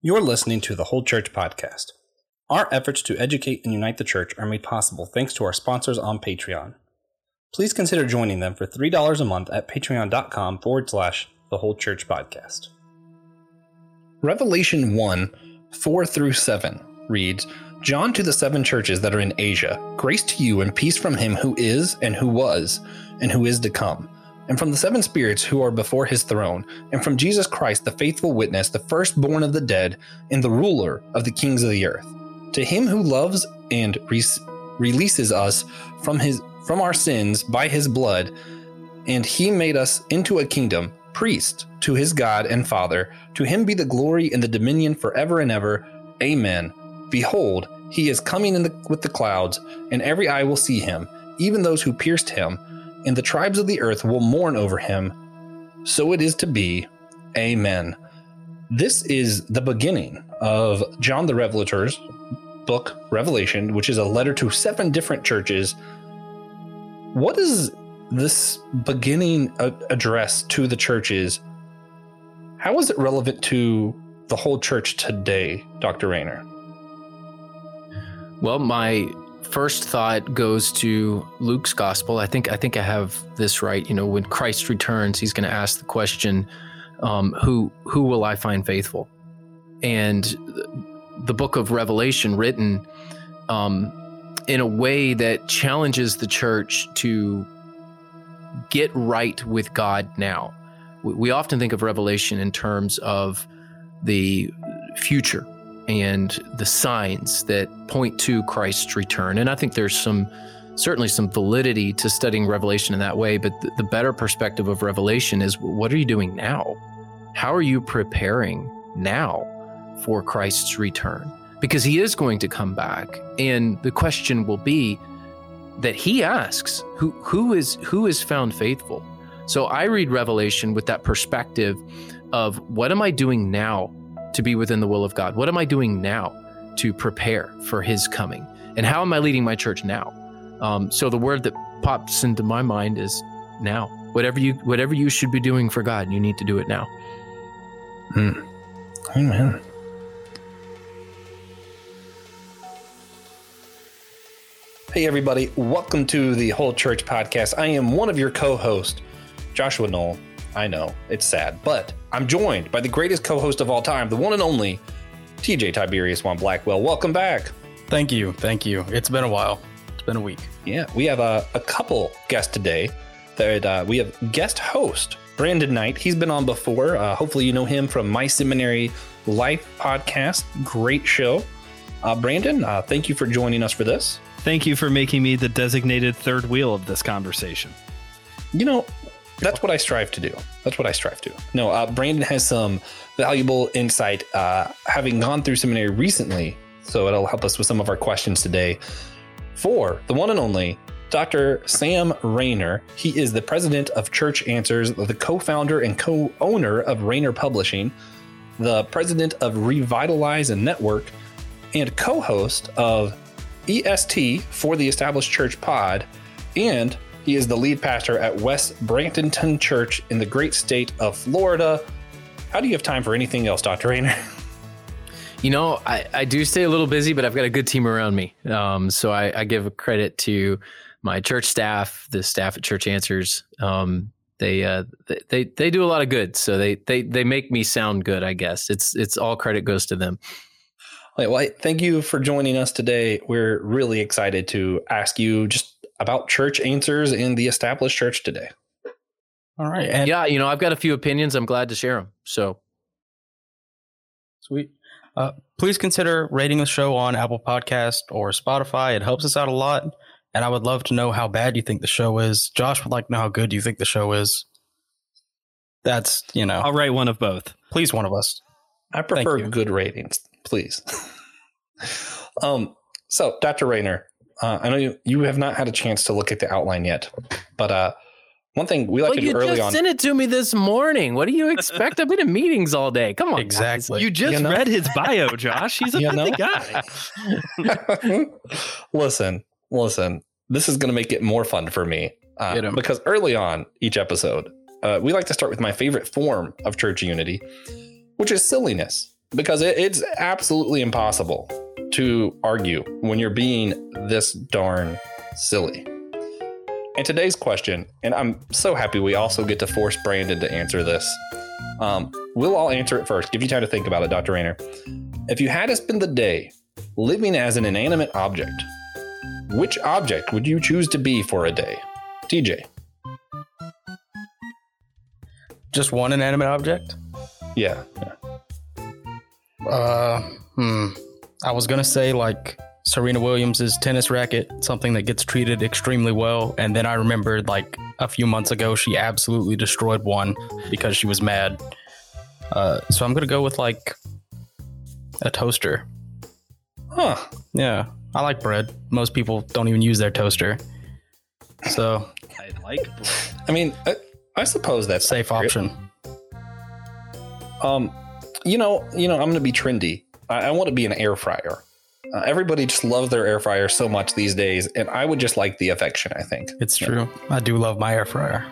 You're listening to the Whole Church Podcast. Our efforts to educate and unite the church are made possible thanks to our sponsors on Patreon. Please consider joining them for $3 a month at patreon.com forward slash the Whole Church Podcast. Revelation 1 4 through 7 reads John to the seven churches that are in Asia, grace to you and peace from him who is, and who was, and who is to come and from the seven spirits who are before his throne, and from Jesus Christ, the faithful witness, the firstborn of the dead, and the ruler of the kings of the earth. To him who loves and re- releases us from his from our sins by his blood, and he made us into a kingdom, priest to his God and Father. To him be the glory and the dominion forever and ever. Amen. Behold, he is coming in the, with the clouds, and every eye will see him, even those who pierced him and the tribes of the earth will mourn over him. So it is to be. Amen. This is the beginning of John the Revelator's book, Revelation, which is a letter to seven different churches. What is this beginning address to the churches? How is it relevant to the whole church today, Dr. Rainer? Well, my first thought goes to Luke's gospel. I think I think I have this right. You know, when Christ returns, he's going to ask the question, um, "Who who will I find faithful?" And the book of Revelation, written um, in a way that challenges the church to get right with God now. We often think of Revelation in terms of the future and the signs that point to Christ's return. And I think there's some certainly some validity to studying Revelation in that way, but the, the better perspective of Revelation is what are you doing now? How are you preparing now for Christ's return? Because he is going to come back. And the question will be that he asks, who who is who is found faithful? So I read Revelation with that perspective of what am I doing now to be within the will of God? What am I doing now to prepare for His coming? And how am I leading my church now? Um, so the word that pops into my mind is now. Whatever you whatever you should be doing for God, you need to do it now. Hmm. Amen. Hey everybody, welcome to the Whole Church Podcast. I am one of your co-hosts, Joshua Knoll. I know, it's sad, but I'm joined by the greatest co host of all time, the one and only TJ Tiberius Juan Blackwell. Welcome back. Thank you. Thank you. It's been a while. It's been a week. Yeah, we have a, a couple guests today. That uh, we have guest host Brandon Knight. He's been on before. Uh, hopefully, you know him from My Seminary Life podcast. Great show. Uh, Brandon, uh, thank you for joining us for this. Thank you for making me the designated third wheel of this conversation. You know, that's what I strive to do. That's what I strive to. No, uh, Brandon has some valuable insight, uh, having gone through seminary recently, so it'll help us with some of our questions today. For the one and only Dr. Sam Rainer, he is the president of Church Answers, the co-founder and co-owner of Rainer Publishing, the president of Revitalize and Network, and co-host of EST for the Established Church Pod, and he is the lead pastor at West Bradenton Church in the great state of Florida. How do you have time for anything else, Dr. Rainer? You know, I, I do stay a little busy, but I've got a good team around me. Um, so I, I give credit to my church staff, the staff at Church Answers. Um, they, uh, they they do a lot of good, so they they they make me sound good. I guess it's it's all credit goes to them. Well, thank you for joining us today. We're really excited to ask you just about church answers in the established church today. All right. And yeah, you know, I've got a few opinions. I'm glad to share them. So sweet. Uh, please consider rating the show on Apple Podcast or Spotify. It helps us out a lot. And I would love to know how bad you think the show is. Josh would like to know how good you think the show is. That's, you know. I'll write one of both. Please, one of us. I prefer good ratings, please. um, so, Dr. Rainer, uh, I know you, you have not had a chance to look at the outline yet, but uh, one thing we like well, to do early on. You just sent it to me this morning. What do you expect? I've been in meetings all day. Come on, exactly. Guys. You just you know? read his bio, Josh. He's a busy guy. listen, listen. This is going to make it more fun for me uh, because early on each episode, uh, we like to start with my favorite form of church unity, which is silliness. because it, it's absolutely impossible to argue when you're being this darn silly. And today's question, and I'm so happy we also get to force Brandon to answer this. Um, we'll all answer it first. Give you time to think about it, Dr. Rainer. If you had to spend the day living as an inanimate object, which object would you choose to be for a day? TJ. Just one inanimate object? Yeah. yeah. Uh, hmm. I was gonna say like Serena Williams' tennis racket, something that gets treated extremely well, and then I remembered like a few months ago she absolutely destroyed one because she was mad. Uh, so I'm gonna go with like a toaster. Huh. Yeah, I like bread. Most people don't even use their toaster, so I like. I mean, I, I suppose that's safe accurate. option. Um, you know, you know, I'm going to be trendy. I, I want to be an air fryer. Uh, everybody just loves their air fryer so much these days, and I would just like the affection. I think It's true. I do love my air fryer.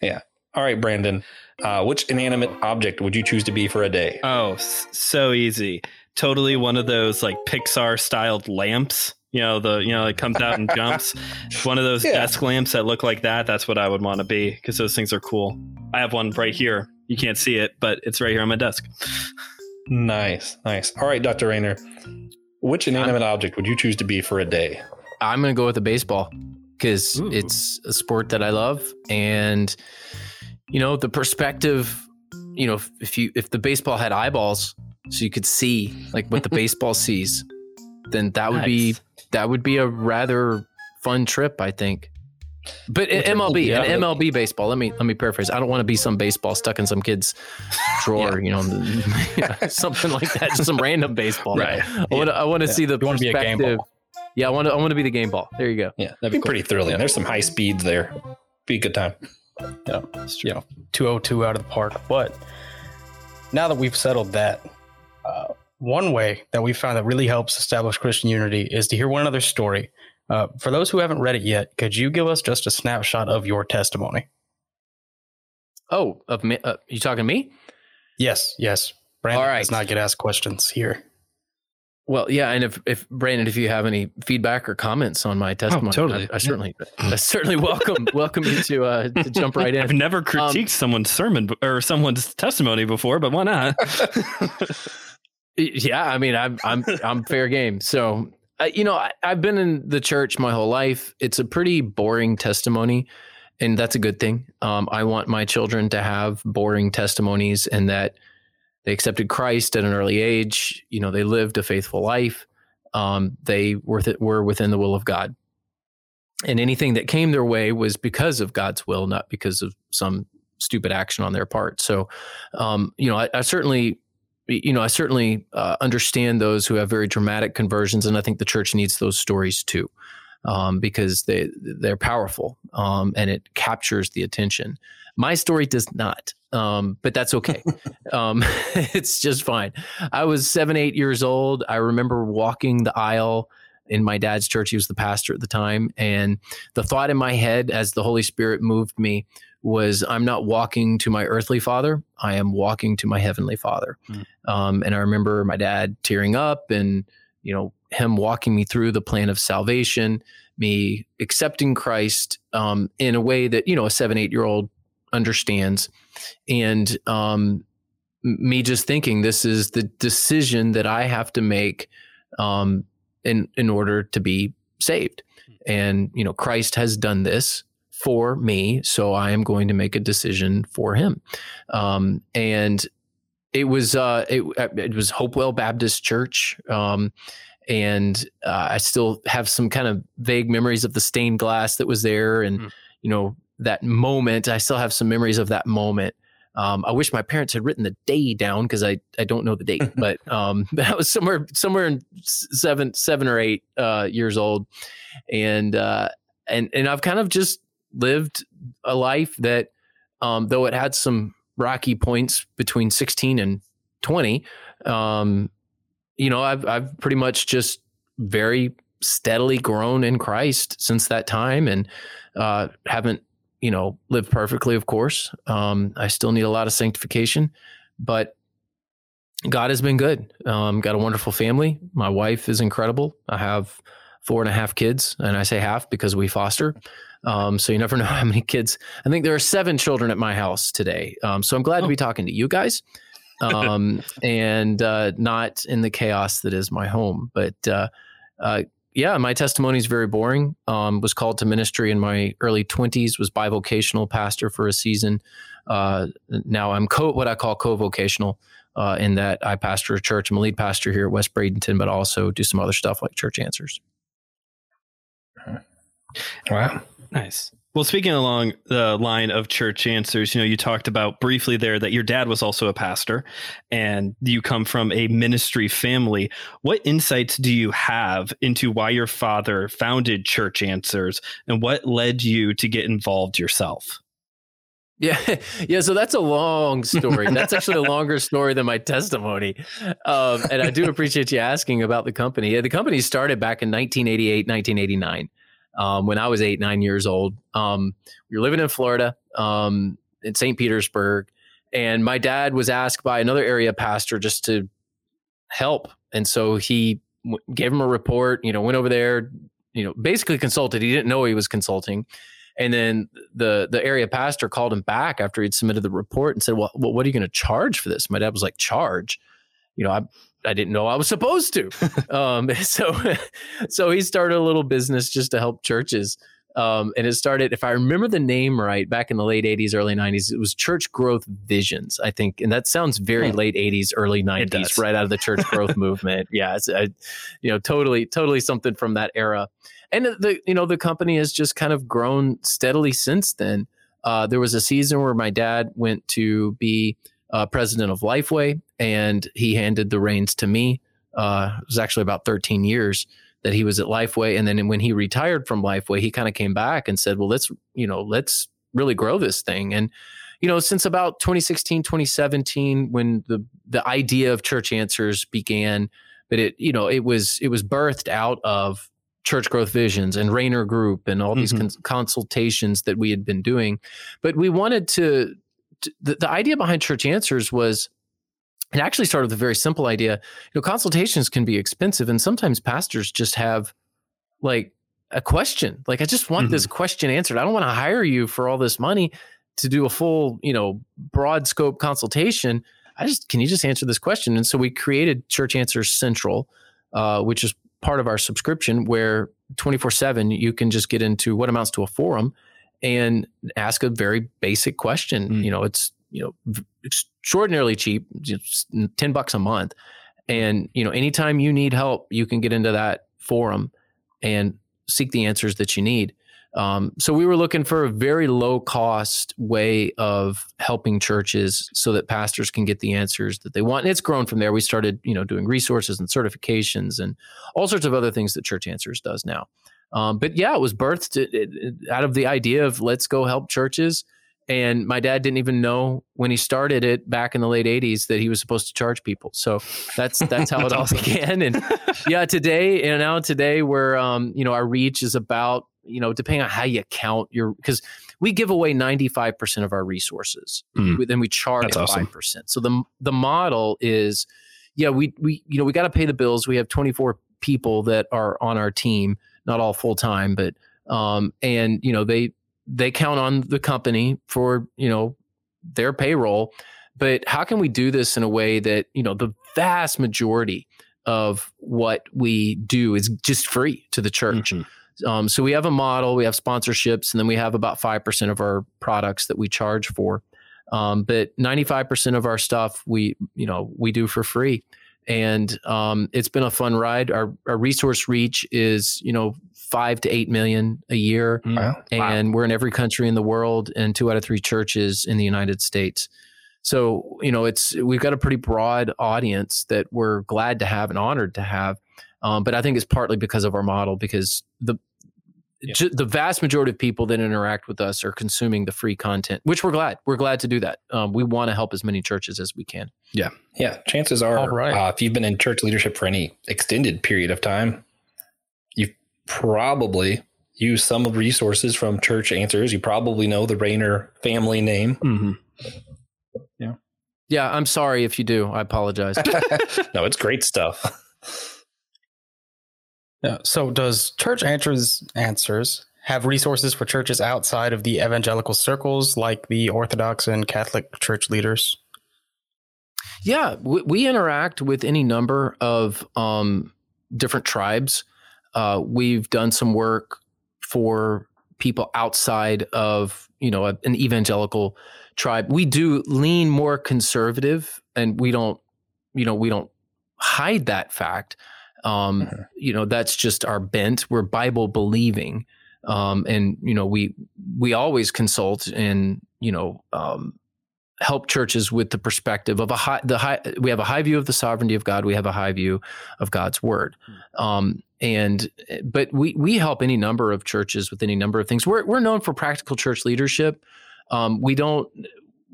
Yeah. All right, Brandon. Uh, which inanimate object would you choose to be for a day? Oh, s- so easy. Totally one of those like Pixar styled lamps. You know, the you know, it comes out and jumps. One of those Yeah. desk lamps that look like that. That's what I would want to be because those things are cool. I have one right here. You can't see it, but it's right here on my desk. Nice, nice. All right, Dr. Rainer. Which inanimate object would you choose to be for a day? I'm gonna go with a baseball because it's a sport that I love, and you know the perspective. You know, if, if you if the baseball had eyeballs, so you could see like what the baseball sees, then that would be that would be a rather fun trip, I think. But Which an will be MLB, out an MLB baseball. Let me let me paraphrase. I don't want to be some baseball stuck in some kid's drawer, you know, yeah, something like that. Just some random baseball. Right. I want to I want to Yeah. see the You wanna be a game perspective. ball. Yeah, I want to I want to be the game ball. There you go. Yeah, that'd be pretty thrilling. There's some high speeds there. Be a good time. Yeah, you know, 202 out of the park. But now that we've settled that, uh, one way that we found that really helps establish Christian unity is to hear one another's story. Uh, for those who haven't read it yet, could you give us just a snapshot of your testimony? Oh, of me? Uh, you talking to me? Yes, yes. Brandon All right. does not get asked questions here. Well, yeah, and if, if Brandon, if you have any feedback or comments on my testimony, totally. I, I certainly, I certainly welcome welcome you to uh, to jump right in. I've never critiqued someone's sermon or someone's testimony before, but why not? Yeah, I mean, I'm I'm I'm fair game. So, you know, I, I've been in the church my whole life. It's a pretty boring testimony, and that's a good thing. Um, I want my children to have boring testimonies, and that they accepted Christ at an early age. You know, they lived a faithful life. Um, they were th- were within the will of God, and anything that came their way was because of God's will, not because of some stupid action on their part. So, um, you know, I, I certainly you know, I certainly uh, understand those who have very dramatic conversions, and I think the church needs those stories too, um, because they they're powerful um, and it captures the attention. My story does not, um, but that's okay. um, it's just fine. I was seven, eight years old. I remember walking the aisle in my dad's church. He was the pastor at the time, and the thought in my head as the Holy Spirit moved me was I'm not walking to my earthly father. I am walking to my heavenly father. Mm. Um, and I remember my dad tearing up and, you know, him walking me through the plan of salvation, me accepting Christ um, in a way that, you know, a seven, eight year old understands. And um, me just thinking this is the decision that I have to make um, in, in order to be saved. And, you know, Christ has done this for me, so I am going to make a decision for him. Um, and it was uh, it, it was Hopewell Baptist Church, um, and uh, I still have some kind of vague memories of the stained glass that was there, and Mm. you know that moment. I still have some memories of that moment. Um, I wish my parents had written the day down because I, I don't know the date, but um, that was somewhere somewhere in seven seven or eight uh, years old, and uh, and and I've kind of just lived a life that, um, though it had some rocky points between sixteen and twenty, um, you know, I've I've pretty much just very steadily grown in Christ since that time, and uh, haven't you know lived perfectly. Of course, um, I still need a lot of sanctification, but God has been good. Um, got a wonderful family. My wife is incredible. I have four and a half kids, and I say half because we foster. Um, so you never know how many kids. I think there are seven children at my house today. Um, so I'm glad oh. to be talking to you guys, um, and uh, not in the chaos that is my home. But uh, uh, yeah, my testimony is very boring. Um, was called to ministry in my early 20s. Was bivocational pastor for a season. Uh, now I'm co what I call co-vocational. Uh, in that I pastor a church. I'm a lead pastor here at West Bradenton, but also do some other stuff like Church Answers. Wow. Nice. Well, speaking along the line of church answers, you know, you talked about briefly there that your dad was also a pastor and you come from a ministry family. What insights do you have into why your father founded Church Answers and what led you to get involved yourself? Yeah, yeah. So that's a long story. That's actually a longer story than my testimony. Um, and I do appreciate you asking about the company. The company started back in 1988, 1989 um, when I was eight, nine years old. Um, we were living in Florida, um, in St. Petersburg, and my dad was asked by another area pastor just to help, and so he w- gave him a report. You know, went over there. You know, basically consulted. He didn't know he was consulting. And then the the area pastor called him back after he'd submitted the report and said, "Well, what are you going to charge for this?" My dad was like, "Charge." You know, I I didn't know I was supposed to. um, so, so he started a little business just to help churches. Um, and it started, if I remember the name right, back in the late 80s, early 90s, it was Church Growth Visions, I think. And that sounds very hmm. late 80s, early 90s, right out of the church growth movement. Yeah, it's, a, you know, totally, totally something from that era. And the, you know, the company has just kind of grown steadily since then. Uh, there was a season where my dad went to be uh, president of Lifeway, and he handed the reins to me. Uh, it was actually about 13 years that he was at Lifeway, and then when he retired from Lifeway, he kind of came back and said, "Well, let's you know let's really grow this thing." And you know, since about 2016, 2017, when the the idea of Church Answers began, but it you know it was it was birthed out of church growth visions and Rainer Group and all these mm-hmm. cons- consultations that we had been doing. But we wanted to the, the idea behind Church Answers was it actually started with a very simple idea. You know, consultations can be expensive, and sometimes pastors just have like a question. Like, I just want mm-hmm. this question answered. I don't want to hire you for all this money to do a full, you know, broad scope consultation. I just can you just answer this question? And so we created Church Answers Central, uh, which is part of our subscription, where 24 seven you can just get into what amounts to a forum and ask a very basic question. Mm. You know, it's you know extraordinarily cheap, just ten bucks a month, and you know anytime you need help, you can get into that forum and seek the answers that you need. Um, so we were looking for a very low cost way of helping churches so that pastors can get the answers that they want. And it's grown from there. We started, you know, doing resources and certifications and all sorts of other things that Church Answers does now. Um, but yeah, it was birthed out of the idea of let's go help churches. And my dad didn't even know when he started it back in the late '80s that he was supposed to charge people. So that's that's how it all began. And yeah, today and now today, where um, you know our reach is about you know depending on how you count your because we give away 95% of our resources mm. then we charge awesome. 5% so the the model is yeah we we you know we got to pay the bills we have 24 people that are on our team not all full time, but um, and you know they they count on the company for you know their payroll. But how can we do this in a way that you know the vast majority of what we do is just free to the church? Mm-hmm. Um, so we have a model, we have sponsorships, and then we have about five percent of our products that we charge for. Um, but 95% of our stuff we you know we do for free and um, it's been a fun ride. Our, our resource reach is you know five to eight million a year, mm. wow. and wow. we're in every country in the world and two out of three churches in the United States. So you know it's we've got a pretty broad audience that we're glad to have and honored to have. Um, but I think it's partly because of our model because the yeah. the vast majority of people that interact with us are consuming the free content, which we're glad. We're glad to do that. Um, we want to help as many churches as we can. Yeah. Yeah. Chances are, right. uh, if you've been in church leadership for any extended period of time, you've probably use some of resources from Church Answers. You probably know the Rainer family name. Mm-hmm. Yeah. Yeah, I'm sorry if you do. I apologize. no, it's great stuff. Yeah. So, does Church Answers Answers have resources for churches outside of the evangelical circles, like the Orthodox and Catholic church leaders? Yeah, we, we interact with any number of um, different tribes. Uh, we've done some work for people outside of you know an evangelical tribe. We do lean more conservative, and we don't you know we don't hide that fact. Um, mm-hmm. You know that's just our bent. We're Bible believing, um, and you know we we always consult and you know um, help churches with the perspective of a high the high we have a high view of the sovereignty of God we have a high view of God's word hmm. um, and but we we help any number of churches with any number of things. We're we're known for practical church leadership. Um, we don't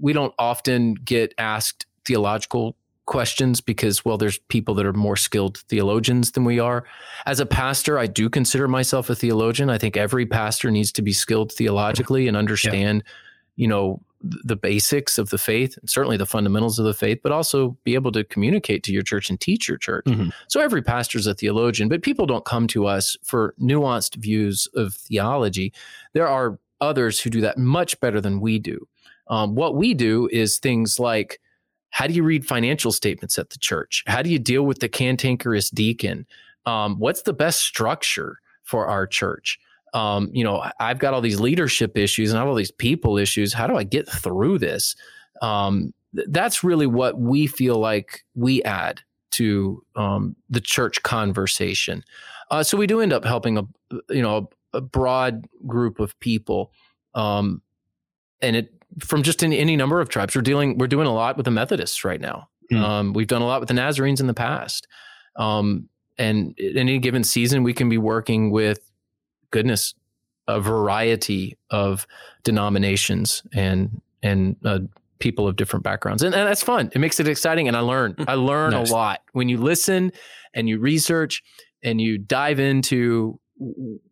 we don't often get asked theological questions because well there's people that are more skilled theologians than we are. As a pastor i do consider myself a theologian. I think every pastor needs to be skilled theologically and understand yeah. You know the basics of the faith, certainly the fundamentals of the faith, but also be able to communicate to your church and teach your church. Mm-hmm. So every pastor is a theologian, but people don't come to us for nuanced views of theology. There are others who do that much better than we do. Um, what we do is things like how do you read financial statements at the church? How do you deal with the cantankerous deacon? Um, what's the best structure for our church? Um, you know, I've got all these leadership issues and I have all these people issues. How do I get through this? Um, th- that's really what we feel like we add to um, the church conversation. Uh, so we do end up helping a you know a, a broad group of people, um, and it from just in any number of tribes. We're dealing we're doing a lot with the Methodists right now. Mm. we've done a lot with the Nazarenes in the past. Um, and in any given season, we can be working with goodness, a variety of denominations and and uh, people of different backgrounds, and, and, that's fun. It makes it exciting, and I learn. I learn nice. a lot when you listen and you research and you dive into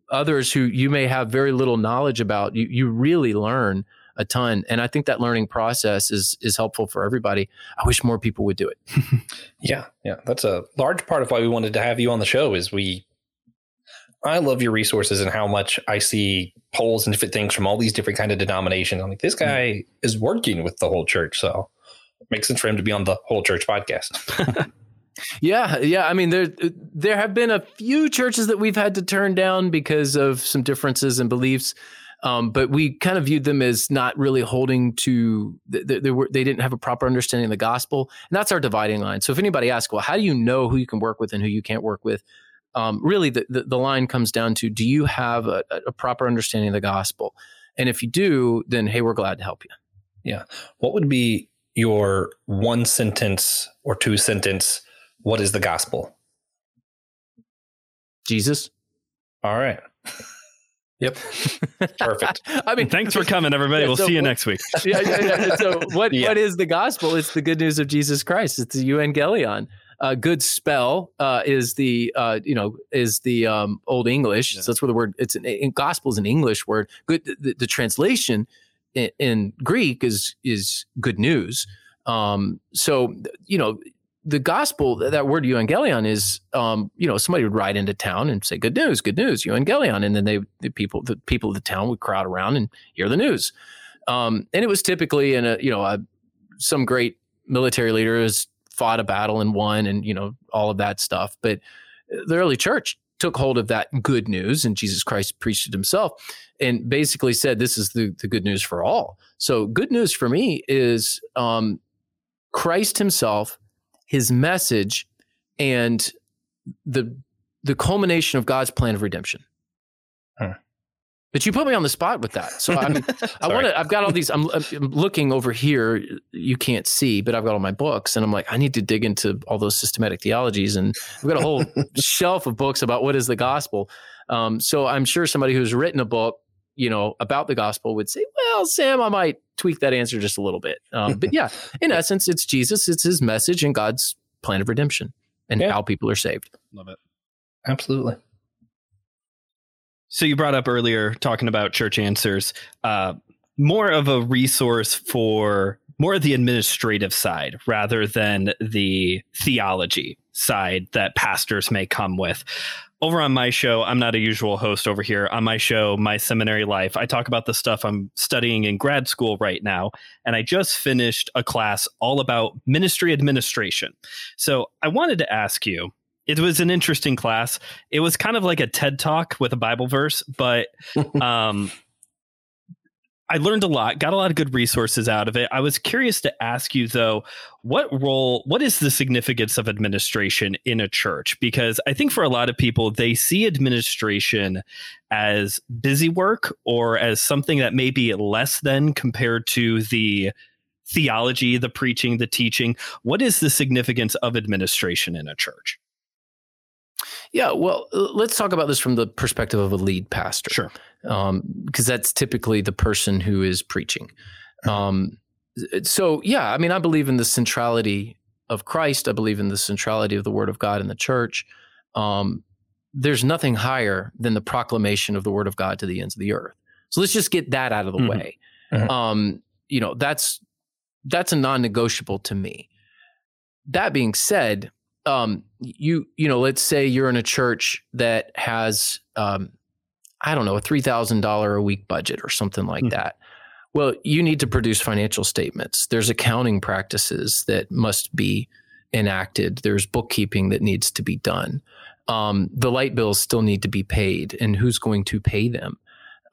others who you may have very little knowledge about. You you really learn a ton, and I think that learning process is is helpful for everybody. I wish more people would do it. yeah, yeah, that's a large part of why we wanted to have you on the show. Is we I love your resources and how much I see polls and different things from all these different kind of denominations. I'm like, this guy mm. is working with the whole church, so it makes sense for him to be on the whole church podcast. yeah, yeah. I mean, there there have been a few churches that we've had to turn down because of some differences in beliefs. Um, but we kind of viewed them as not really holding to they, they, were they didn't have a proper understanding of the gospel and that's our dividing line so if anybody asks well how do you know who you can work with and who you can't work with um, really the, the, the, line comes down to do you have a, a, proper understanding of the gospel? And if you do, then hey, we're glad to help you. Yeah. What would be your one sentence or two sentence? What is the gospel? Jesus. All right. Yep. Perfect. I mean, thanks for coming, everybody. Yeah, we'll so see you what, next week. yeah, yeah, yeah. So, what, yeah. what is the gospel? It's the good news of Jesus Christ. It's the evangelion uh, good spell uh, is the uh, you know is the um, old English. Yeah. So that's where the word it's an, in gospel is an English word. Good. The, the translation in, in, Greek is is good news. Um, so you know the gospel that word evangelion is um, you know somebody would ride into town and say good news, good news, evangelion, and then they the people the people of the town would crowd around and hear the news. Um, and it was typically in a you know a, some great military leader is fought a battle and won and you know all of that stuff. But the early church took hold of that good news and jesus christ preached it himself and basically said this is the, the good news for all. So good news for me is um, christ himself his message and the the culmination of god's plan of redemption. Huh. But you put me on the spot with that. So I'm, I want to, I've got all these, I'm, I'm, looking over here. You can't see, but I've got all my books and I'm like, I need to dig into all those systematic theologies. And I've got a whole shelf of books about what is the gospel. Um, so I'm sure somebody who's written a book, you know, about the gospel would say, well, Sam, I might tweak that answer just a little bit. Um, but yeah, in essence, it's Jesus, it's his message and God's plan of redemption and yeah. how people are saved. Love it. Absolutely. So you brought up earlier talking about church answers, uh, more of a resource for more of the administrative side rather than the theology side that pastors may come with. Over on my show, I'm not a usual host over here. On my show, My Seminary Life, I talk about the stuff I'm studying in grad school right now. And I just finished a class all about ministry administration. So I wanted to ask you it was an interesting class. It was kind of like a TED talk with a Bible verse, but um, I learned a lot, got a lot of good resources out of it. I was curious to ask you though, what role, what is the significance of administration in a church? Because I think for a lot of people, they see administration as busy work or as something that may be less than compared to the theology, the preaching, the teaching. What is the significance of administration in a church? Yeah, well, let's talk about this from the perspective of a lead pastor. Sure. Because um, that's typically the person who is preaching. Um, so, yeah, I mean, I believe in the centrality of Christ. I believe in the centrality of the Word of God in the church. Um, there's nothing higher than the proclamation of the Word of God to the ends of the earth. So let's just get that out of the mm-hmm. way. Mm-hmm. Um, you know, that's that's a non-negotiable to me. That being said, um, you you know, let's say you're in a church that has um, I don't know a three thousand dollar a week budget or something like mm. that. Well, you need to produce financial statements. There's accounting practices that must be enacted. There's bookkeeping that needs to be done. Um, the light bills still need to be paid, and who's going to pay them?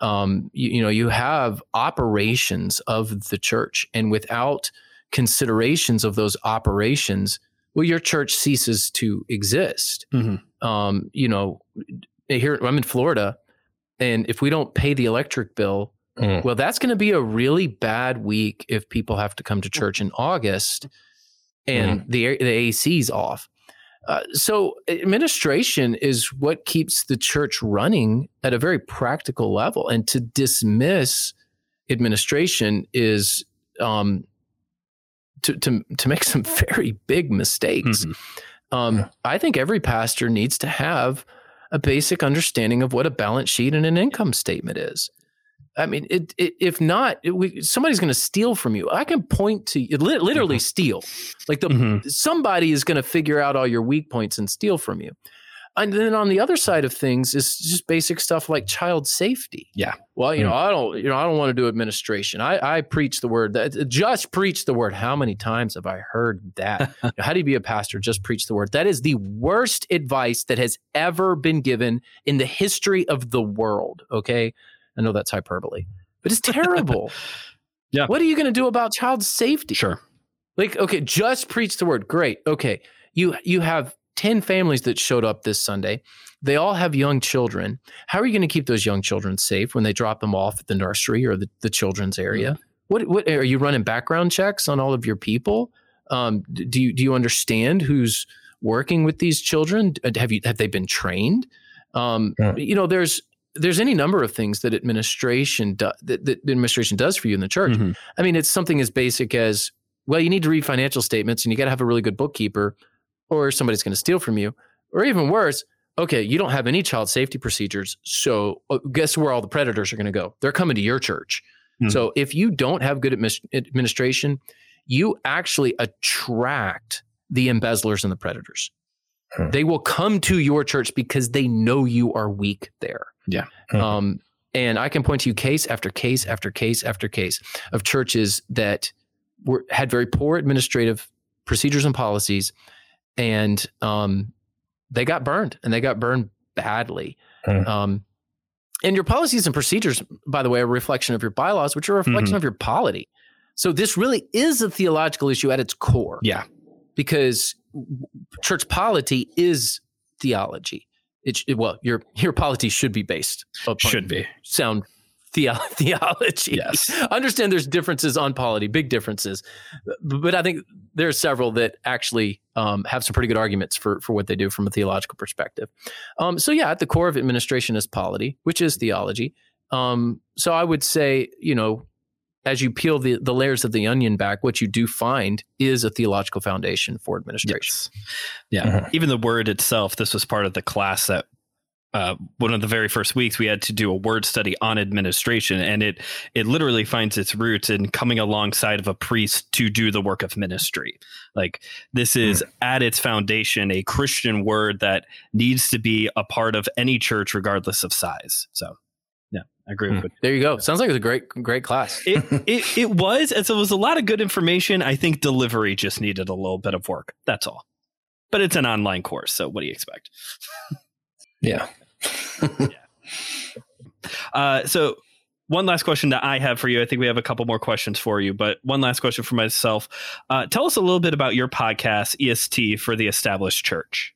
Um, you, you know, you have operations of the church, and without considerations of those operations, well, your church ceases to exist. Mm-hmm. Um, you know, here I'm in Florida, and if we don't pay the electric bill, mm. well, that's going to be a really bad week if people have to come to church in August and mm. the the AC's off. Uh, so administration is what keeps the church running at a very practical level, and to dismiss administration is um, to to to make some very big mistakes. Mm-hmm. Um, I think every pastor needs to have a basic understanding of what a balance sheet and an income statement is. I mean, it, it, if not, it, we, somebody's going to steal from you. I can point to literally mm-hmm. steal. Like the mm-hmm. somebody is going to figure out all your weak points and steal from you. And then on the other side of things is just basic stuff like child safety. Yeah. Well, you mm. know, I don't, you know, I don't want to do administration. I, I preach the word that just preach the word. How many times have I heard that? How do you be a pastor? Just preach the word. That is the worst advice that has ever been given in the history of the world. Okay. I know that's hyperbole, but it's terrible. yeah. What are you going to do about child safety? Sure. Like, okay, just preach the word. Great. Okay. You, you have 10 families that showed up this Sunday. They all have young children. How are you going to keep those young children safe when they drop them off at the nursery or the, the children's area? Mm-hmm. What, what are you running background checks on all of your people? Um, do you do you understand who's working with these children? Have you have they been trained? Um, yeah. You know, there's there's any number of things that administration do, that, that the administration does for you in the church. Mm-hmm. I mean, it's something as basic as well, you need to read financial statements and you got to have a really good bookkeeper or somebody's going to steal from you, or even worse, okay, you don't have any child safety procedures. So uh, guess where all the predators are going to go? They're coming to your church. Mm-hmm. So if you don't have good admi- administration, you actually attract the embezzlers and the predators. Hmm. They will come to your church because they know you are weak there. Yeah. Hmm. Um, and I can point to you case after case after case after case of churches that were had very poor administrative procedures and policies and um, they got burned, and they got burned badly. Mm. Um, and your policies and procedures, by the way, are a reflection of your bylaws, which are a reflection mm-hmm. of your polity. So this really is a theological issue at its core. Yeah, because church polity is theology. It, it, well, your your polity should be based upon should be sound the- theology. Yes. understand there's differences on polity, big differences. But I think there are several that actually um, have some pretty good arguments for, for what they do from a theological perspective. Um, so, yeah, at the core of administration is polity, which is theology. Um, so I would say, you know, as you peel the, the layers of the onion back, what you do find is a theological foundation for administration. Yes. Yeah. Mm-hmm. Even the word itself, this was part of the class that uh, one of the very first weeks we had to do a word study on administration and it it literally finds its roots in coming alongside of a priest to do the work of ministry like this is at its foundation a christian word that needs to be a part of any church regardless of size so yeah i agree with Hmm. There you go. Sounds like it was a great, great class. it, it it was and so it was a lot of good information i think delivery just needed a little bit of work that's all but it's an online course so what do you expect Yeah. Uh, so one last question that I have for you. I think we have a couple more questions for you, but one last question for myself. Uh, tell us a little bit about your podcast, EST for the Established Church.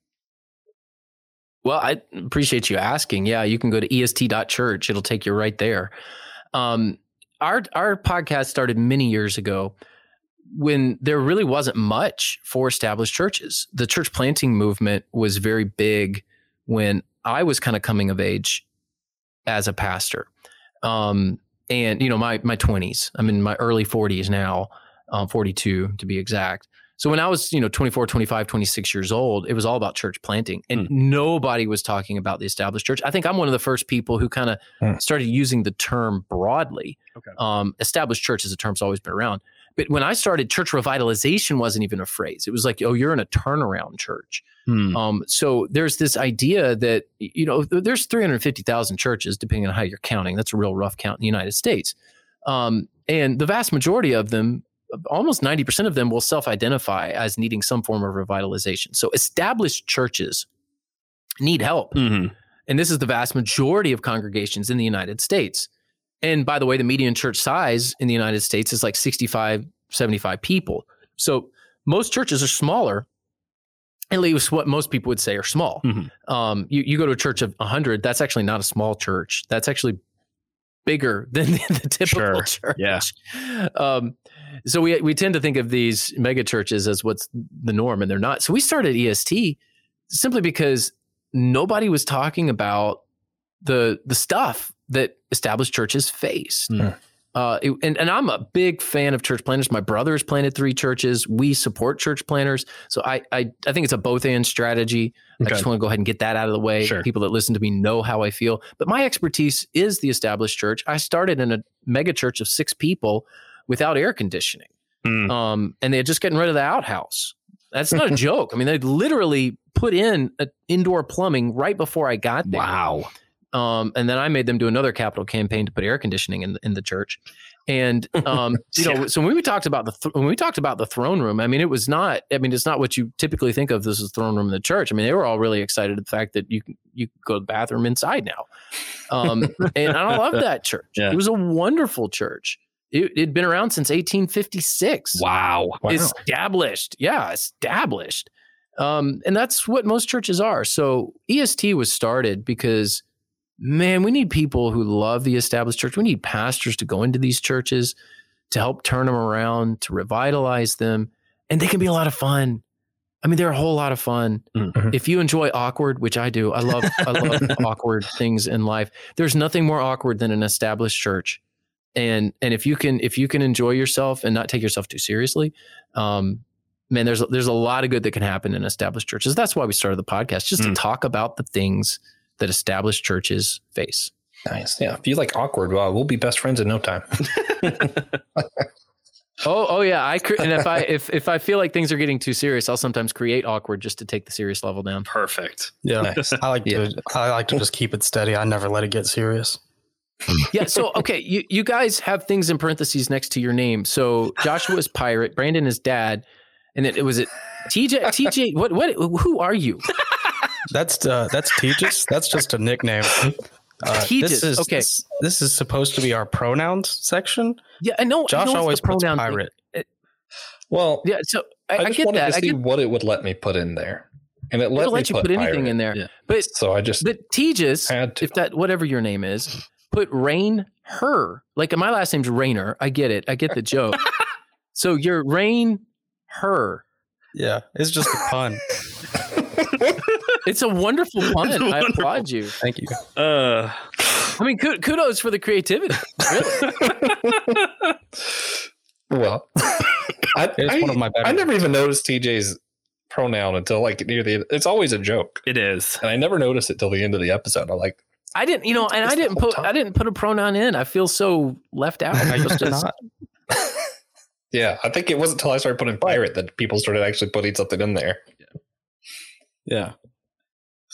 Well, I appreciate you asking. Yeah, you can go to est.church. It'll take you right there. Um, our our podcast started many years ago when there really wasn't much for established churches. The church planting movement was very big when I was kind of coming of age as a pastor. Um, and you know, my my 20s. I'm in my early 40s now, um, 42 to be exact. So when I was, you know, 24, 25, 26 years old, it was all about church planting and nobody was talking about the established church. I think I'm one of the first people who kind of Hmm. started using the term broadly. Okay. Um, established church as a term term's always been around. But when I started, church revitalization wasn't even a phrase. It was like, oh, you're in a turnaround church. Um, so there's this idea that you know there's 350,000 churches, depending on how you're counting. That's a real rough count in the United States, um, and the vast majority of them, almost 90 percent of them, will self-identify as needing some form of revitalization. So established churches need help, Mhm. and this is the vast majority of congregations in the United States. And by the way, the median church size in the United States is like 65, 75 people. So most churches are smaller at least what most people would say are small. Mhm. Um, you, you go to a church of 100, that's actually not a small church. That's actually bigger than the, the typical Sure. church. Yeah. Um, so we, we tend to think of these mega churches as what's the norm, and they're not. So we started EST simply because nobody was talking about the the stuff that established churches face. Hmm. Uh, it- and, and I'm a big fan of church planters. My brother has planted three churches. We support church planters. So I, I, I think it's a both and strategy. I just want to go ahead and get that out of the way. Sure. People that listen to me know how I feel. But my expertise is the established church. I started in a mega church of six people without air conditioning. Mm. Um, and they had just getting rid of the outhouse. That's not a joke. I mean, they literally put in a indoor plumbing right before I got there. Wow. Um, and then I made them do another capital campaign to put air conditioning in the, in the church. And um, you know, Yeah. so when we talked about the th- when we talked about the throne room, I mean, it was not. I mean, it's not what you typically think of this as throne room in the church. I mean, they were all really excited at the fact that you can you can go to the bathroom inside now. Um, and I love that church. Yeah. It was a wonderful church. It had been around since 1856 Wow. Wow. established. Yeah, established. Um, and that's what most churches are. So EST was started because, man, we need people who love the established church. We need pastors to go into these churches to help turn them around, to revitalize them. And they can be a lot of fun. I mean, they're a whole lot of fun. Mhm. If you enjoy awkward, which I do, I love I love awkward things in life. There's nothing more awkward than an established church. And and if you can if you can enjoy yourself and not take yourself too seriously, um, man, there's there's a lot of good that can happen in established churches. That's why we started the podcast, just to Mm. talk about the things that established churches face. Nice. Yeah. If you like awkward, well, we'll be best friends in no time. Oh, oh yeah. I cre- and if I if if I feel like things are getting too serious, I'll sometimes create awkward just to take the serious level down. Perfect. Yeah. Nice. I like Yeah. to I like to just keep it steady. I never let it get serious. Yeah. So okay, you you guys have things in parentheses next to your name. So Joshua is pirate, Brandon is dad, and it, it was it TJ TJ. What what who are you? That's uh that's Tejas. That's just a nickname. Uh, Tejas, This is okay. This, this is supposed to be our pronouns section. Yeah, I know. I Josh know always the puts pronoun thing. pirate. Well, Yeah. So I, I, I, just get wanted that. to I see get. what it would let me put in there, and it let It'll me let you put anything in there. Yeah. But So I just but Tejas, had to. if that whatever your name is, put Rain her. Like my last name's Rainer. I get it. I get the joke. so you're Rain her. Yeah, it's just a pun. It's a wonderful pun. It's I applaud you. Thank you. Uh, I mean, kudos for the creativity. Really. well, I, It's I, one of my. I never even noticed TJ's pronoun until like near the end. It's always a joke. It is. And I never noticed it till the end of the episode. I'm like, I didn't, you know, and I didn't put time. I didn't put a pronoun in. I feel so left out. I used Just to not. yeah, I think it wasn't until I started putting pirate that people started actually putting something in there. Yeah.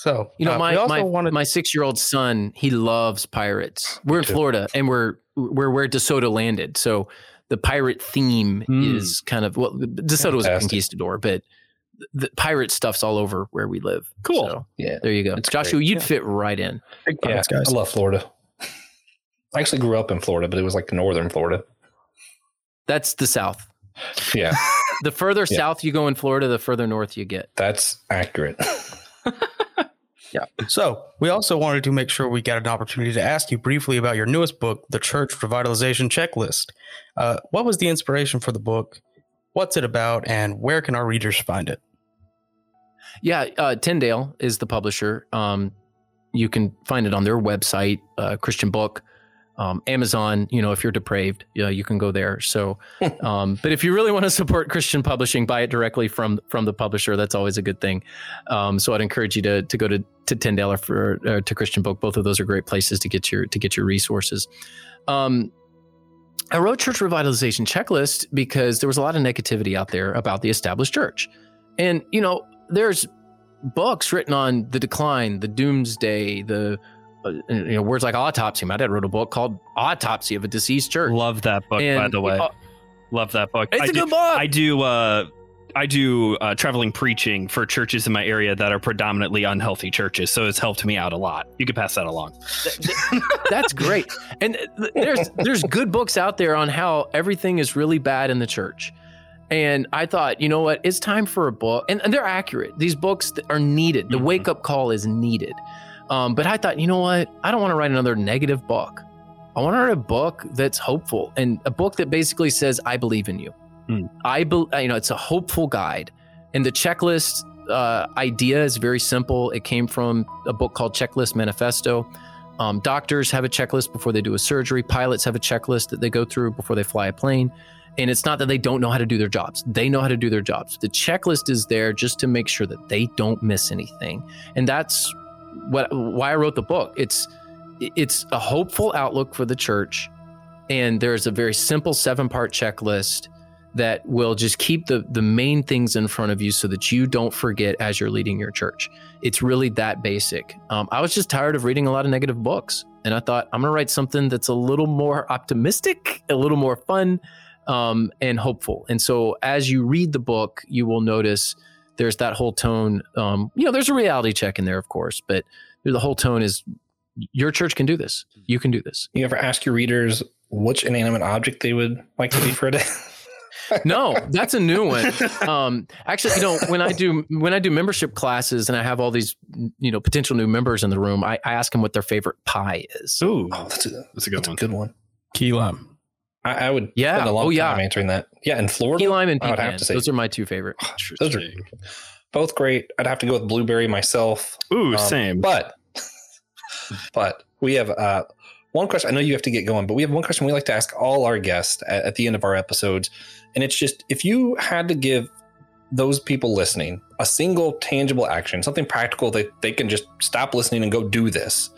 So You know, uh, my my, wanted my six year old son, he loves pirates. We're in. Florida, and we're we're where DeSoto landed, so the pirate theme Hmm. is kind of well, DeSoto was a conquistador, but the pirate stuff's all over where we live. Cool. So, Yeah. there you go, It's Joshua. great. You'd Yeah. fit right in. big Yeah, guys. I love Florida. I actually grew up in Florida, but it was like northern Florida. That's the South. Yeah, The further Yeah. south you go in Florida, the further north you get. that's accurate. Yeah. So we also wanted to make sure we got an opportunity to ask you briefly about your newest book, The Church Revitalization Checklist. Uh, what was the inspiration for the book? What's it about? And where can our readers find it? Yeah, uh, Tyndale is the publisher. Um, you can find it on their website, uh, Christian Book, um, Amazon. You know, if you're depraved, yeah, you can go there. So, um, but if you really want to support Christian publishing, buy it directly from from the publisher. That's always a good thing. Um, so, I'd encourage you to to go to to Tyndale or for uh, to Christian Book. Both of those are great places to get your to get your resources. Um, I wrote Church Revitalization Checklist because there was a lot of negativity out there about the established church. And, you know, there's books written on the decline, the doomsday, the, you know, words like autopsy. My dad wrote a book called Autopsy of a Deceased Church. Love that book, by the way. uh, Love that book. it's I a do, good book. I do. Uh, I do uh, traveling preaching for churches in my area that are predominantly unhealthy churches, so it's helped me out a lot. You could pass that along. That's great. And there's there's good books out there on how everything is really bad in the church. And I thought, you know what? It's time for a book. And, and they're accurate. These books are needed. The Mhm. wake up call is needed. Um, but I thought, you know what? I don't want to write another negative book. I want to write a book that's hopeful and a book that basically says, I believe in you. Hmm. I, be, you know, it's a hopeful guide. And the checklist uh, idea is very simple. It came from a book called Checklist Manifesto. Um, doctors have a checklist before they do a surgery. Pilots have a checklist that they go through before they fly a plane. And it's not that they don't know how to do their jobs. They know how to do their jobs. The checklist is there just to make sure that they don't miss anything. And that's what why I wrote the book. It's it's a hopeful outlook for the church. And there's a very simple seven-part checklist that will just keep the the main things in front of you so that you don't forget as you're leading your church. It's really that basic. Um, I was just tired of reading a lot of negative books, and I thought I'm gonna write something that's a little more optimistic, a little more fun, um, and hopeful. And so as you read the book, you will notice there's that whole tone. Um, you know, there's a reality check in there, of course, but the whole tone is your church can do this. You can do this. You ever ask your readers which inanimate object they would like to be for a day? No, that's a new one. Um, actually, you know, when I do when I do membership classes and I have all these, you know, potential new members in the room, I, I ask them what their favorite pie is. Ooh, Oh, that's a, that's a good that's a good one. Key lime. I, I would Yeah. spend a long Oh, yeah. time answering that. Yeah, in Florida, Key lime and I have pecan. to say- Those are my two favorite. those are both great. I'd have to go with blueberry myself. Ooh, Um, same. But but we have uh, one question. I know you have to get going, but we have one question we like to ask all our guests at, at the end of our episodes, and it's just if you had to give those people listening a single tangible action, something practical that they can just stop listening and go do this,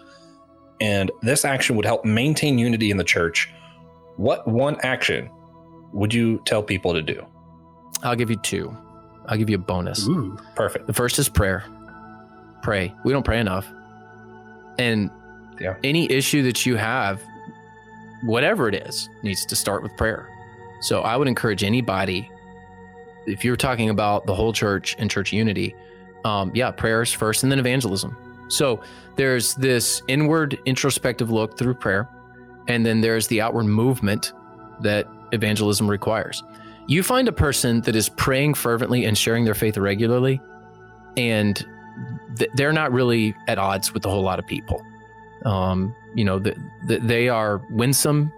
and this action would help maintain unity in the church. What one action would you tell people to do? I'll give you two. I'll give you a bonus. Ooh. Perfect. The first is prayer. Pray. We don't pray enough. And Yeah. any issue that you have, whatever it is, needs to start with prayer. So I would encourage anybody, if you're talking about the whole church and church unity, um, yeah, prayers first and then evangelism. So there's this inward introspective look through prayer, and then there's the outward movement that evangelism requires. You find a person that is praying fervently and sharing their faith regularly, and th- they're not really at odds with a whole lot of people. Um, you know, th- th- they are winsome,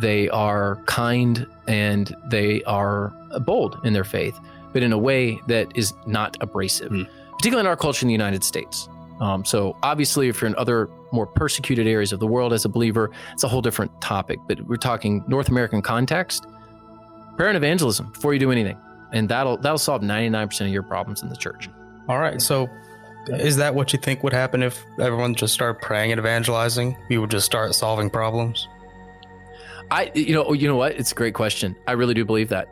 they are kind, and they are bold in their faith, but in a way that is not abrasive, Hmm. particularly in our culture in the United States. Um, so, obviously, if you're in other more persecuted areas of the world as a believer, it's a whole different topic. But we're talking North American context. Prayer and evangelism before you do anything. and that'll that'll solve 99% of your problems in the church. All right. So, is that what you think would happen if everyone just started praying and evangelizing? We would just start solving problems. I you know you know what? It's a great question. I really do believe that.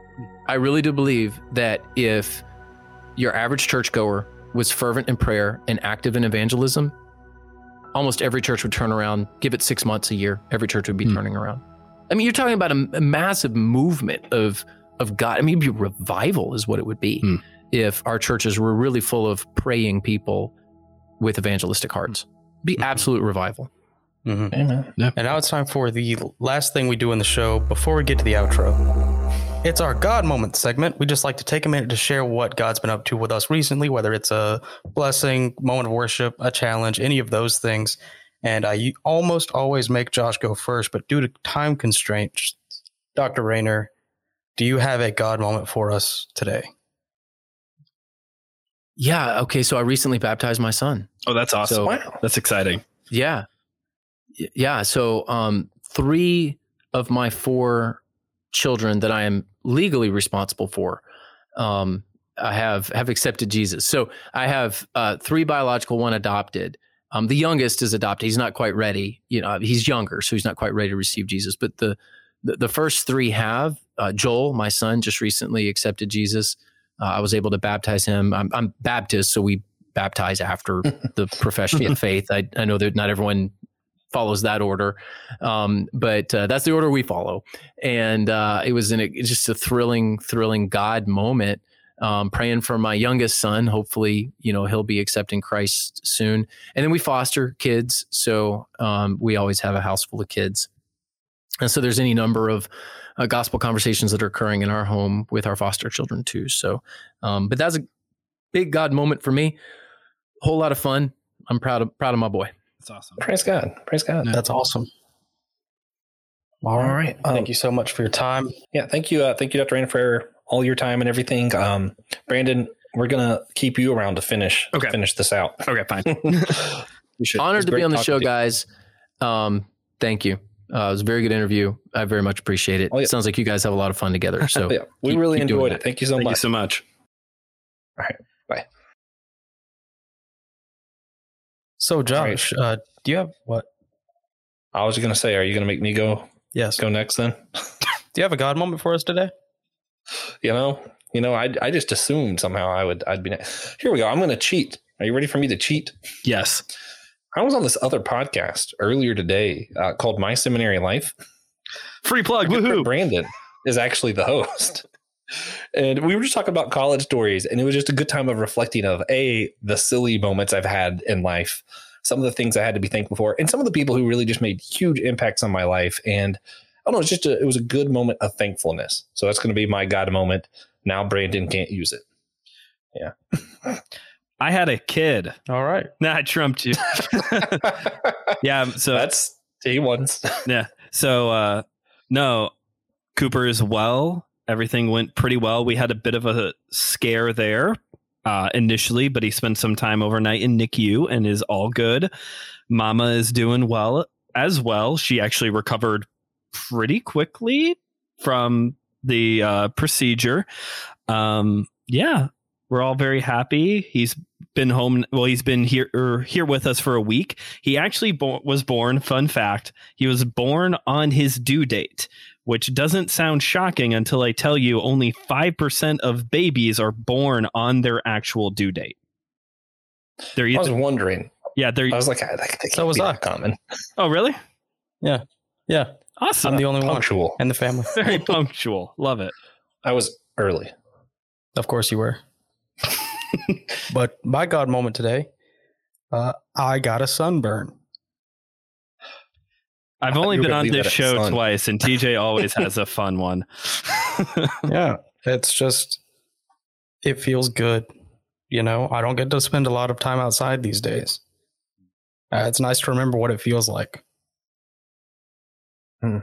I really do believe that if your average churchgoer was fervent in prayer and active in evangelism, almost every church would turn around. Give it six months a year, every church would be Hmm. turning around. I mean, you're talking about a, a massive movement of of God. I mean, it'd be revival is what it would be Hmm. if our churches were really full of praying people with evangelistic hearts. Be Mhm. absolute revival. Mhm. Amen. And now it's time for the last thing we do in the show before we get to the outro. It's our God moment segment. We just like to take a minute to share what God's been up to with us recently, whether it's a blessing, moment of worship, a challenge, any of those things. And I almost always make Josh go first, but due to time constraints, Dr. Rainer, do you have a God moment for us today? Yeah. Okay. So I recently baptized my son. Oh, that's awesome. So- Wow. that's exciting. Yeah. Yeah. So um three of my four children that I am legally responsible for um I have have accepted Jesus. So I have uh three biological, one adopted. Um the youngest is adopted. He's not quite ready. You know, he's younger, so he's not quite ready to receive Jesus, but the the, the first three have uh, Joel, my son, just recently accepted Jesus. Uh, I was able to baptize him. I'm, I'm Baptist, so we baptize after the profession of faith. I, I know that not everyone follows that order, um, but uh, that's the order we follow. And uh, it was an, just a thrilling, thrilling God moment. Um, praying for my youngest son. Hopefully, you know he'll be accepting Christ soon. And then we foster kids, so um, we always have a house full of kids. And so there's any number of uh, gospel conversations that are occurring in our home with our foster children too. So, um, but that's a big God moment for me. Whole lot of fun. I'm proud of proud of my boy. That's awesome. Praise God. Praise God. That's awesome. All All right. right. Thank Um, you so much for your time. Yeah, thank you. Uh, thank you, Dr. Rain, for all your time and everything. Um, Brandon, we're gonna keep you around to finish Okay. finish this out. Okay, fine. Should. Honored to be on the show, guys. Um, thank you. Uh, it was a very good interview. I very much appreciate it. Oh, yeah. Sounds like you guys have a lot of fun together. So yeah, we keep- really keep doing enjoyed that. it. Thank you so Thank you much. so much. So, Josh, uh, do you have what? I was gonna say, are you gonna make me go Yes. go next then? Do you have a God moment for us today? you know, you know, I I just assumed somehow I would I'd be. Here we go. I'm gonna cheat. Are you ready for me to cheat? Yes. I was on this other podcast earlier today uh, called My Seminary Life. Free plug. Woohoo. Brandon is actually the host. And we were just talking about college stories, and it was just a good time of reflecting of a the silly moments I've had in life, some of the things I had to be thankful for, and some of the people who really just made huge impacts on my life. And I don't know, it's just a, it was a good moment of thankfulness. So that's going to be my God moment. Now Brandon can't use it. Yeah. I had a kid. All right. Nah, I trumped you. yeah. So that's day wants. Yeah. So uh no, Cooper is well. Everything went pretty well. We had a bit of a scare there uh initially, but he spent some time overnight in NICU and is all good. Mama is doing well as well. She actually recovered pretty quickly from the uh procedure. Um yeah, we're all very happy. He's been home well he's been here er, here with us for a week he actually bo- was born fun fact he was born on his due date which doesn't sound shocking until i tell you only 5% of babies are born on their actual due date they're I was wondering. yeah they're I was like, I, that can't So was be that common. oh really Yeah. Yeah. Awesome I'm the only one Punctual. in the family. very punctual love it I was early. Of course you were. but my God moment today, uh, I got a sunburn. I've only been on this show fun. twice and tj always has a fun one Yeah. It's just, it feels good. You know, I don't get to spend a lot of time outside these days. Uh, it's nice to remember what it feels like. Hmm.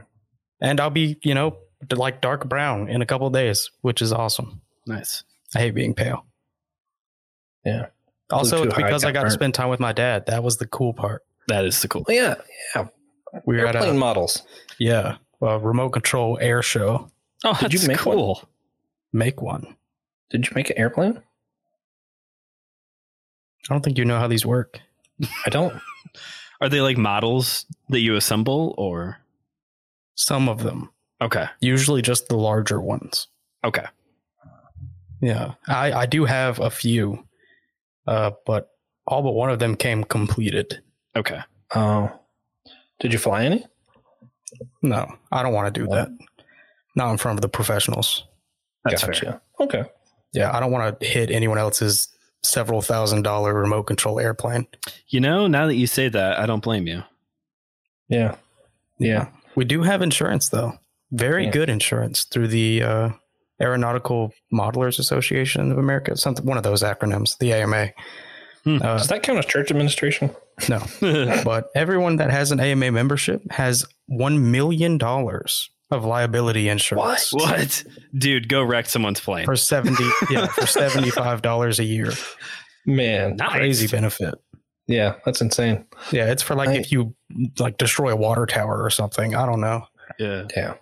And I'll be, you know, like dark brown in a couple of days, which is awesome. nice I hate being pale. Yeah. Also, it's high, because got I got to spend time with my dad. That was the cool part. that is the cool yeah, yeah. We were at Airplane a models. yeah, a remote control air show. oh Did you that's make one? Make one. Did you make an airplane? I don't think you know how these work. I don't. Are they like models that you assemble or? Some of them, Okay. usually just the larger ones. Okay. Yeah, I, I do have a few, uh, but all but one of them came completed. Okay. Oh. Did you fly any? No, I don't want to do that. Not in front of the professionals. That's gotcha. fair. Okay. Yeah, I don't want to hit anyone else's several thousand dollar remote control airplane. You know, now that you say that, I don't blame you. Yeah. Yeah. We do have insurance though. Very Yeah. good insurance through the uh, Aeronautical Modelers Association of America. Something one of those acronyms, the AMA. Hmm. Uh, Does that count as church administration? No, but everyone that has an AMA membership has one million dollars of liability insurance what? Dude, go wreck someone's plane. for seventy. yeah, for seventy five dollars a year. Man. Nice. Crazy benefit. Yeah, that's insane. Yeah, it's for like I- if you like destroy a water tower or something. I don't know. Yeah. Yeah.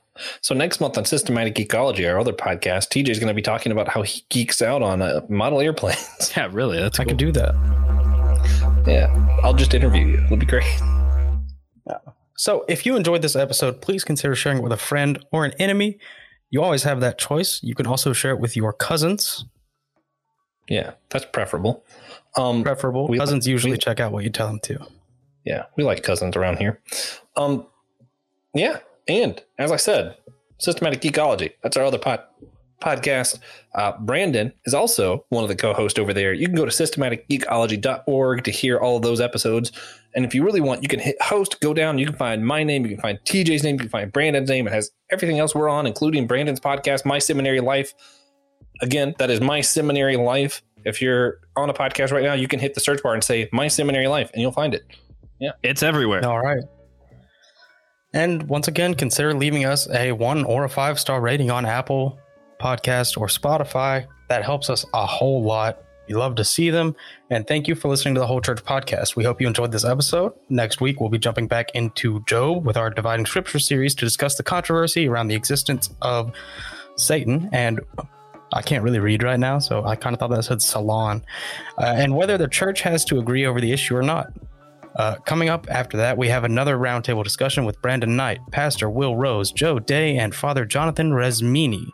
So next month on Systematic Geekology, our other podcast, TJ is going to be talking about how he geeks out on uh, model airplanes. Yeah, really. That's I cool. could do that. Yeah, I'll just interview you. It'll be great. So, if you enjoyed this episode, please consider sharing it with a friend or an enemy. You always have that choice. You can also share it with your cousins, Yeah, that's preferable. Um, preferable. Cousins usually we- check out what you tell them to. yeah, we like cousins around here. Um, yeah, and as I said, Systematic Geekology. That's our other pod, podcast. Uh, Brandon is also one of the co-hosts over there. You can go to systematicgeekology.org to hear all of those episodes. And if you really want, you can hit host, go down, you can find my name, you can find TJ's name, you can find Brandon's name. It has everything else we're on, including Brandon's podcast, My Seminary Life. Again, that is My Seminary Life. If you're on a podcast right now, you can hit the search bar and say My Seminary Life, and you'll find it. Yeah. It's everywhere. All right. And once again, consider leaving us a one or a five star rating on Apple Podcast or Spotify. That helps us a whole lot. We love to see them. And thank you for listening to the Whole Church Podcast. We hope you enjoyed this episode. Next week, we'll be jumping back into Job with our Dividing Scripture series to discuss the controversy around the existence of Satan. And I can't really read right now, so I kind of thought that said Salon. Uh, and whether the church has to agree over the issue or not. Uh, coming up after that, we have another roundtable discussion with Brandon Knight, Pastor Will Rose, Joe Day, and Father Jonathan Resmini.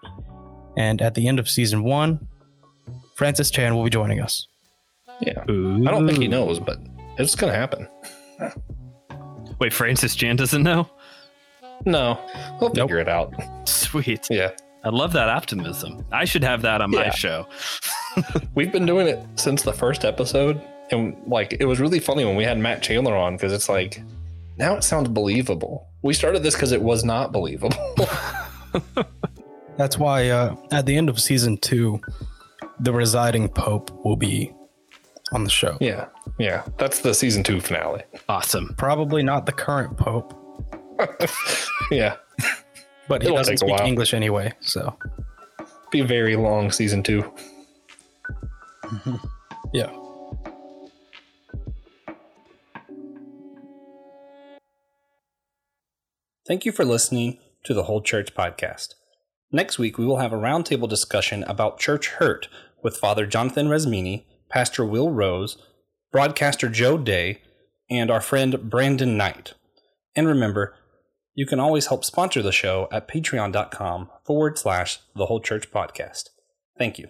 And at the end of season one, Francis Chan will be joining us. Yeah. I don't think he knows, but it's going to happen. Wait, Francis Chan doesn't know? No, we'll Nope. figure it out. Sweet. Yeah. I love that optimism. I should have that on my Yeah. show. We've been doing it since the first episode. And like, it was really funny when we had Matt Chandler on because it's like, now it sounds believable. We started this because it was not believable. That's why uh, at the end of season two, the residing pope will be on the show. yeah. Yeah. That's the season two finale. Awesome. Probably not the current pope, Yeah. but he It'll doesn't speak. English anyway. So, Be a very long season two. yeah. Thank you for listening to the Whole Church Podcast. Next week, we will have a roundtable discussion about church hurt with Father Jonathan Resmini, Pastor Will Rose, broadcaster Joe Day, and our friend Brandon Knight. And remember, you can always help sponsor the show at patreon.com forward slash the Whole Church Podcast. Thank you.